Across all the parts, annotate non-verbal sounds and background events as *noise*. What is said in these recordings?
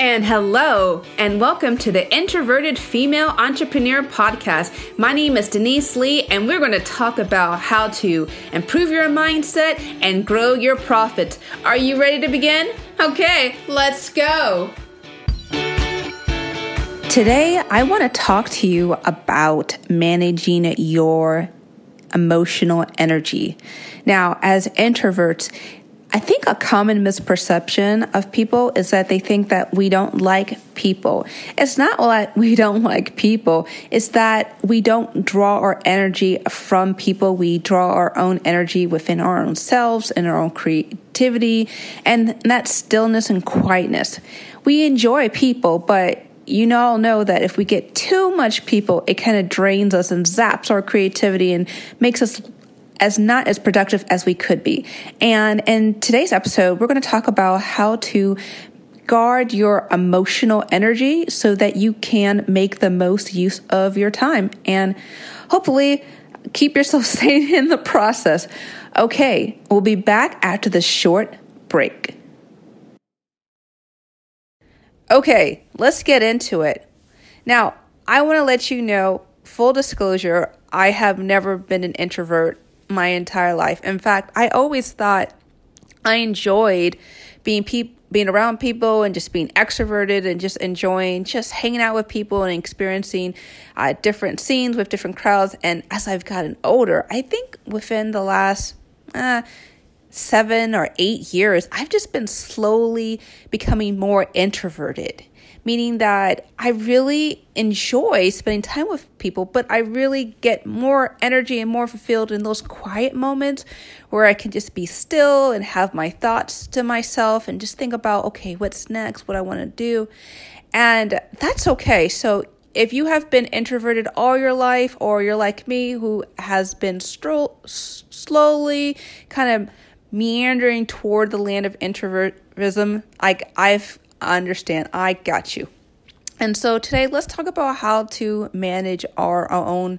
And hello, and welcome to the Introverted Female Entrepreneur Podcast. My name is Denise Lee, and we're going to talk about how to improve your mindset and grow your profit. Are you ready to begin? Okay, let's go. Today, I want to talk to you about managing your emotional energy. Now, as introverts, I think a common misperception of people is that they think that we don't like people. It's not that we don't like people, it's that we don't draw our energy from people. We draw our own energy within our own selves and our own creativity and that stillness and quietness. We enjoy people, but you all know that if we get too much people, it kind of drains us and zaps our creativity and makes us as not as productive as we could be. And in today's episode, we're going to talk about how to guard your emotional energy so that you can make the most use of your time and hopefully keep yourself *laughs* sane in the process. Okay, we'll be back after this short break. Okay, let's get into it. Now, I want to let you know, full disclosure, I have never been an introvert my entire life. In fact, I always thought I enjoyed being people being around people and just being extroverted and just enjoying just hanging out with people and experiencing uh, different scenes with different crowds. And as I've gotten older, I think within the last uh, seven or eight years, I've just been slowly becoming more introverted meaning that I really enjoy spending time with people, but I really get more energy and more fulfilled in those quiet moments where I can just be still and have my thoughts to myself and just think about, okay, what's next, what I want to do. And that's okay. So if you have been introverted all your life, or you're like me who has been stro- slowly kind of meandering toward the land of introvertism, like I've understand. I got you. And so today, let's talk about how to manage our, our own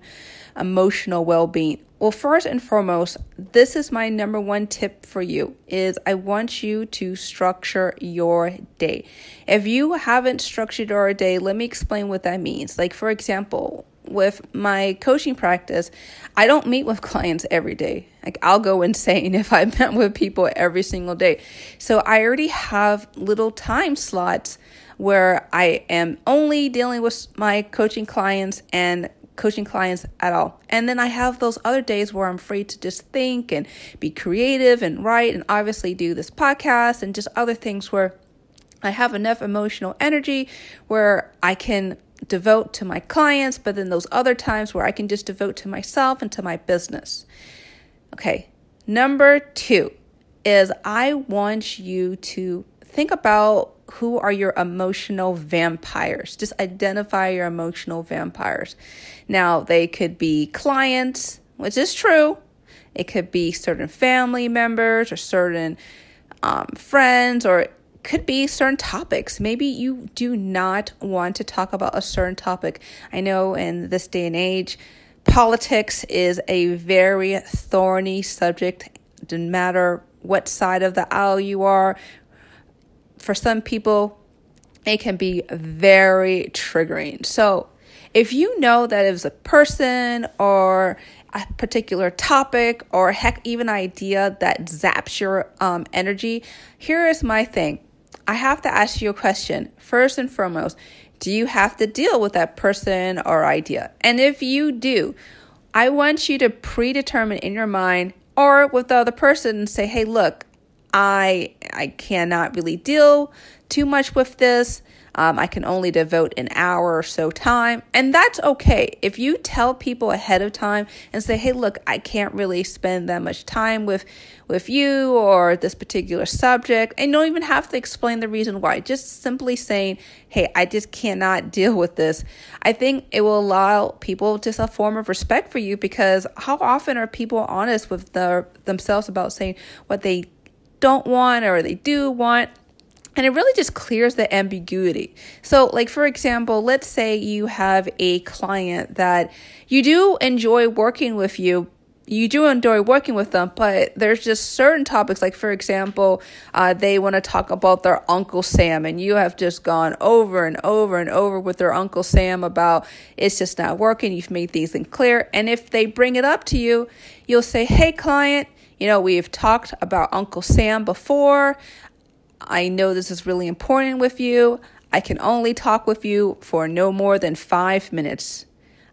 emotional well-being. Well, first and foremost, this is my number one tip for you is I want you to structure your day. If you haven't structured your day, let me explain what that means. Like for example, with my coaching practice, I don't meet with *laughs* clients every day. Like I'll go insane *laughs* if I met with people every single day. So I already have little time slots where I am only dealing with my coaching clients and coaching clients at all. And then I have those other days where I'm free to just think and be creative and write and obviously do this podcast and just other things where I have enough emotional energy where I can devote to my clients, but then those other times where I can just devote to myself and to my business. Okay, number two is I want you to think about who are your emotional vampires. Just identify your emotional vampires. Now, they could be clients, which is true. It could be certain family members or certain um, friends or could be certain topics. Maybe you do not want to talk about a certain topic. I know in this day and age, politics is a very thorny subject, no matter what side of the aisle you are. For some people, it can be very triggering. So, if you know that it was a person or a particular topic or heck even idea that zaps your um, energy, here is my thing I have to ask you a question. First and foremost, do you have to deal with that person or idea? And if you do, I want you to predetermine in your mind or with the other person and say, "Hey, look, I I cannot really deal too much with this. Um, I can only devote an hour or so time, and that's okay. If you tell people ahead of time and say, "Hey, look, I can't really spend that much time with with you or this particular subject," and don't even have to explain the reason why. Just simply saying, "Hey, I just cannot *laughs* deal with this." I think it will allow people just a form of respect for you because how often are people honest with their themselves about saying what they don't want or they do want? And it really just clears the ambiguity. So, like for example, let's say you have a client that you do enjoy working with you you do enjoy working with them, but there's just certain topics, like for example, uh, they want to talk about their Uncle Sam, and you have just gone over and over and over with their Uncle Sam about it's just not working. You've made things clear. And if they bring it up to you, you'll say, Hey, client, you know, we've talked about Uncle Sam before. I know this is really important with you. I can only talk with you for no more than five minutes.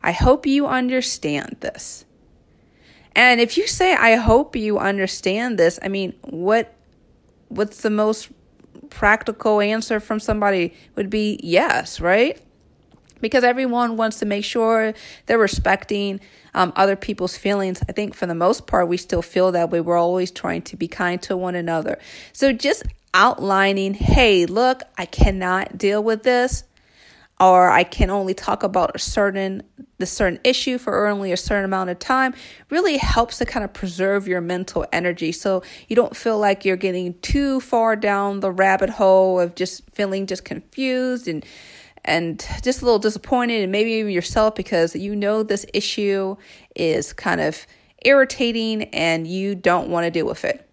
I hope you understand this. And if you say, I hope you understand this, I mean, what what's the most practical answer from somebody would be yes, right? Because everyone wants to make sure they're respecting um, other people's feelings. I think for the most part, we still feel that way. We're always trying to be kind to one another. So just outlining, hey, look, I cannot deal with this or I can only talk about a certain the certain issue for only a certain amount of time really helps to kind of preserve your mental energy so you don't feel like you're getting too far down the rabbit hole of just feeling just confused and and just a little disappointed and maybe even yourself because you know this issue is kind of irritating and you don't want to deal with it.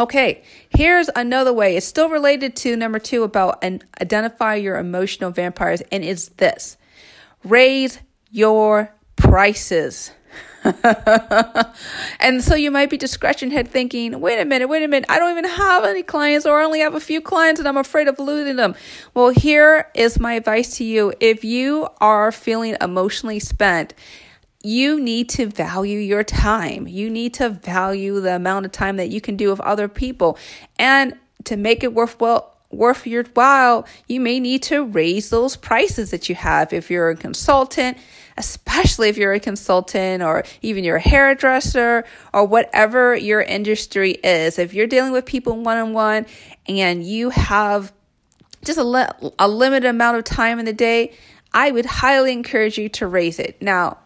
Okay, here's another way. It's still related to number two about and identify your emotional vampires, and it's this raise your prices. *laughs* and so you might be discretion head thinking, wait a minute, wait a minute, I don't even have any clients or I only have a few clients and I'm afraid of losing them. Well, here is my advice to you. If you are feeling emotionally spent, you need to value your time. You need to value the amount of time that you can do with other people. And to make it worthwhile, worth your while, you may need to raise those prices that you have. If you're a consultant, especially if you're a consultant or even you're hairdresser or whatever your industry is, if you're dealing with people one on one and you have just a, le- a limited amount of time in the day, I would highly encourage you to raise it. Now,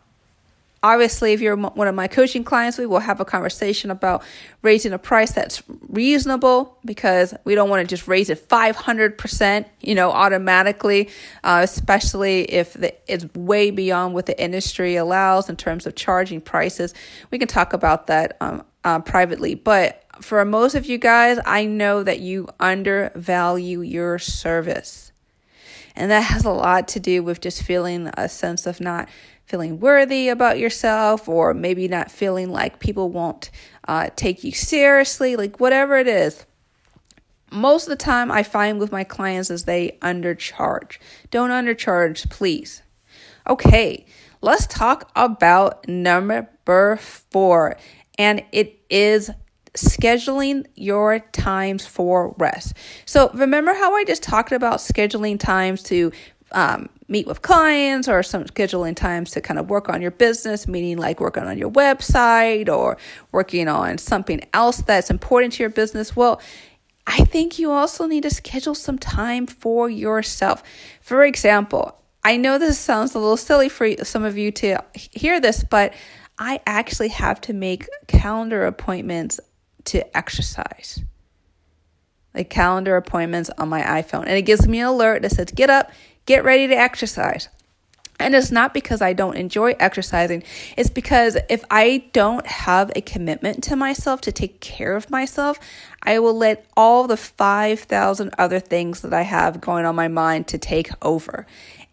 Obviously, if you're one of my coaching clients, we will have a conversation about raising a price that's reasonable because we don't want to just raise it 500%, you know, automatically, uh, especially if the, it's way beyond what the industry allows in terms of charging prices. We can talk about that um, uh, privately. But for most of you guys, I know that you undervalue your service. And that has a lot to do with just feeling a sense of not feeling worthy about yourself, or maybe not feeling like people won't uh, take you seriously, like whatever it is. Most of the time, I find with my clients is they undercharge. Don't undercharge, please. Okay, let's talk about number four, and it is scheduling your times for rest. So, remember how I just talked about scheduling times to um, meet with clients or some scheduling times to kind of work on your business, meaning like working on your website or working on something else that's important to your business. Well, I think you also need to schedule some time for yourself. For example, I know this sounds a little silly for some of you to hear this, but I actually have to make calendar appointments to exercise. Like calendar appointments on my iPhone. And it gives me an alert that says, get up, get ready to exercise. And it's not because I don't enjoy exercising. It's because if I don't have a commitment to myself to take care of myself, I will let all the 5,000 other things that I have going on my mind to take over.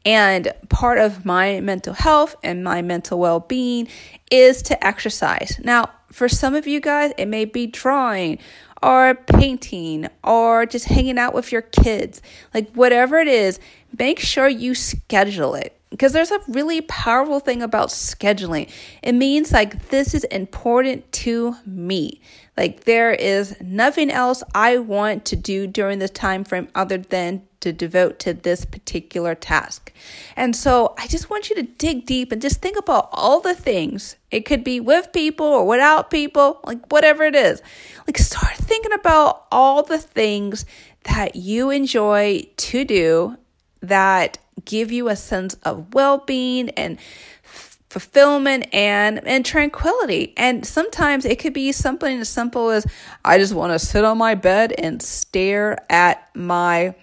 And part of my mental health and my mental well being is to exercise. Now, for some of you guys, it may be drawing or painting or just hanging out with your kids. Like, whatever it is, make sure you schedule it because there's a really powerful thing about scheduling. It means like this is important to me. Like there is nothing else I want to do during this time frame other than to devote to this particular task. And so I just want you to dig deep and just think about all the things. It could be with people or without people, like whatever it is. Like start thinking about all the things that you enjoy to do that give you a sense of well-being and fulfillment and and tranquility. And sometimes it could be something as simple as i just want to sit on my bed and stare at my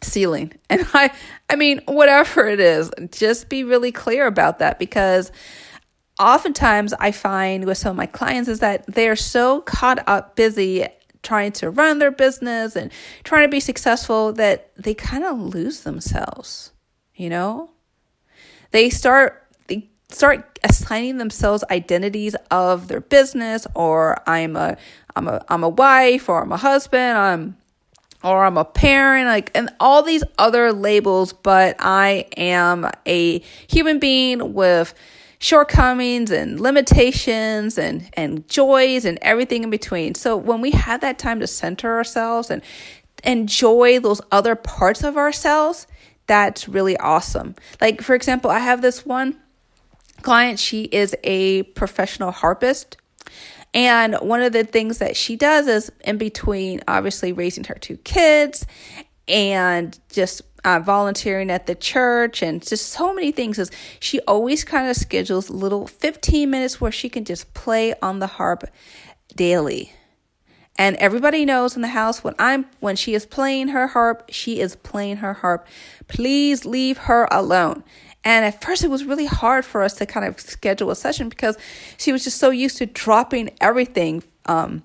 ceiling. *laughs* And i i mean whatever it is just be really clear about that because oftentimes I find with some of my clients is that they're so caught up busy trying to run their business and trying to be successful that they kind of lose themselves, you know? They start they start assigning themselves identities of their business or I'm a I'm a I'm a wife or I'm a husband, I'm or I'm a parent, like, and all these other labels, but I am a human being with shortcomings and limitations and, and joys and everything in between. So when we have that time to center ourselves and enjoy those other parts of ourselves, that's really awesome. Like, for example, I have this one client, she is a professional harpist. And one of the things that she does is in between obviously raising her two kids and just uh, volunteering at the church and just so many things is she always kind of schedules little 15 minutes where she can just play on the harp daily. And everybody knows in the house when i'm when she is playing her harp she is playing her harp. Please leave her alone. And at first it was really hard for us to kind of schedule a session because she was just so used to dropping everything um,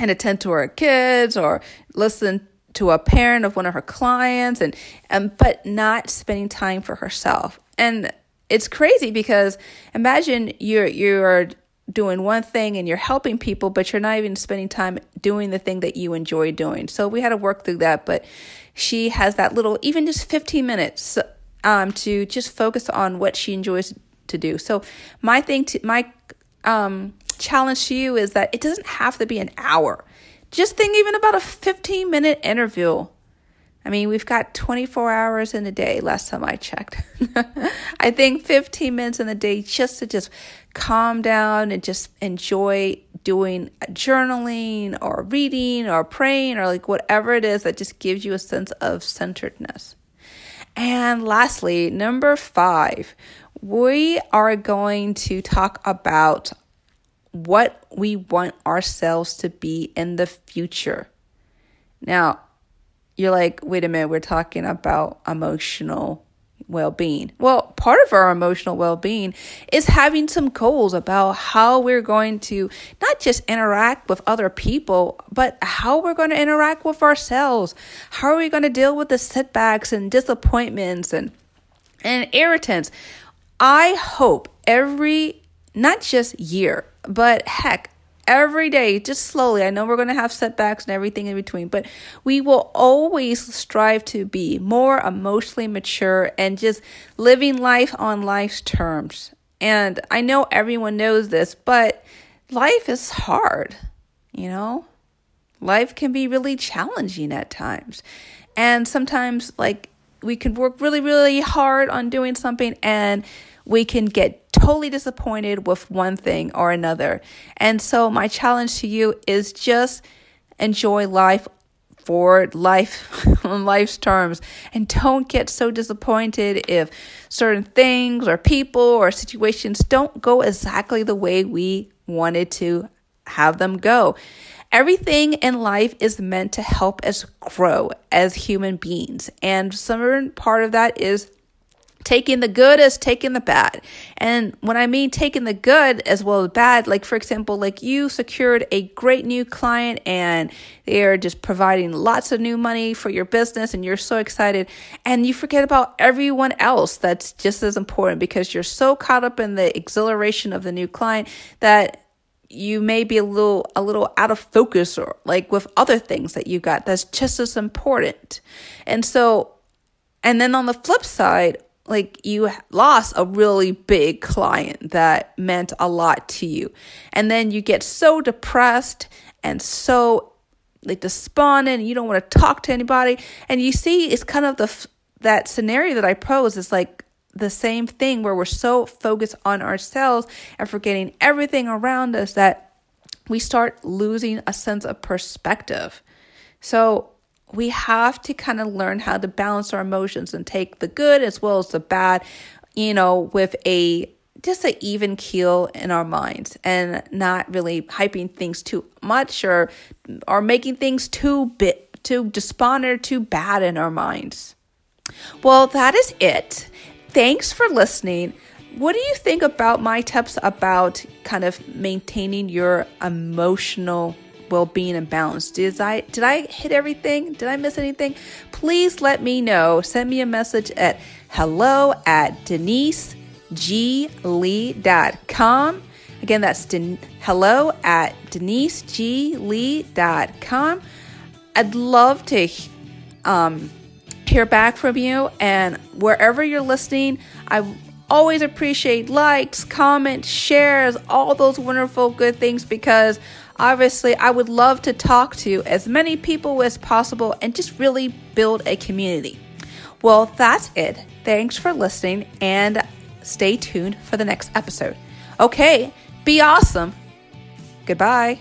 and attend to her kids or listen to a parent of one of her clients and and but not spending time for herself. And it's crazy because imagine you're you're doing one thing and you're helping people but you're not even spending time doing the thing that you enjoy doing. So we had to work through that, but she has that little even just 15 minutes um to just focus on what she enjoys to do. So my thing to my um challenge to you is that it doesn't have to be an hour. Just think even about a 15 minute interview. I mean, we've got 24 hours in a day, last time I checked. *laughs* I think 15 minutes in a day just to just calm down and just enjoy doing journaling or reading or praying or like whatever it is that just gives you a sense of centeredness. And lastly, number five, we are going to talk about what we want ourselves to be in the future. Now, you're like, wait a minute, we're talking about emotional well being. Well, part of our emotional well being is having some goals about how we're going to not just interact with other people, but how we're going to interact with ourselves. How are we going to deal with the setbacks and disappointments and, and irritants? I hope every, not just year, but heck, every day, just slowly. I know we're going to have setbacks and everything in between, but we will always strive to be more emotionally mature and just living life on life's terms. And I know everyone knows this, but life is hard, you know? Life can be really challenging at times. And sometimes, like, we can work really, really hard on doing something and we can get totally disappointed with one thing or another. And so, my challenge to you is just enjoy life for life *laughs* on life's terms and don't get so disappointed if certain things or people or situations don't go exactly the way we wanted to have them go. Everything in life is meant to help us grow as human beings. And some part of that is taking the good as taking the bad. And when I mean taking the good as well as bad, like for example, like you secured a great new client and they are just providing lots of new money for your business and you're so excited and you forget about everyone else that's just as important because you're so caught up in the exhilaration of the new client that you may be a little a little out of focus or like with other things that you got that's just as important. And so and then on the flip side, like you lost a really big client that meant a lot to you. And then you get so depressed and so like despondent you don't want to talk to anybody. And you see, it's kind of the that scenario that I pose is like the same thing where we're so focused on ourselves and forgetting everything around us that we start losing a sense of perspective. So we have to kind of learn how to balance our emotions and take the good as well as the bad, you know, with a just an even keel in our minds and not really hyping things too much or or making things too bit too despondent or too bad in our minds. Well, that is it. Thanks for listening. what do you think about my tips about kind of maintaining your emotional well-being and balance? Did I did I hit everything? Did I miss anything? Please let me know. Send me a message at hello at deniseglee.com. Again, that's Den- hello at deniseglee.com. I'd love to um, hear back from you, and wherever you're listening, I always appreciate likes, comments, shares, all those wonderful good things because obviously I would love to talk to as many people as possible and just really build a community. Well, that's it. Thanks for listening and stay tuned for the next episode. Okay, be awesome. Goodbye.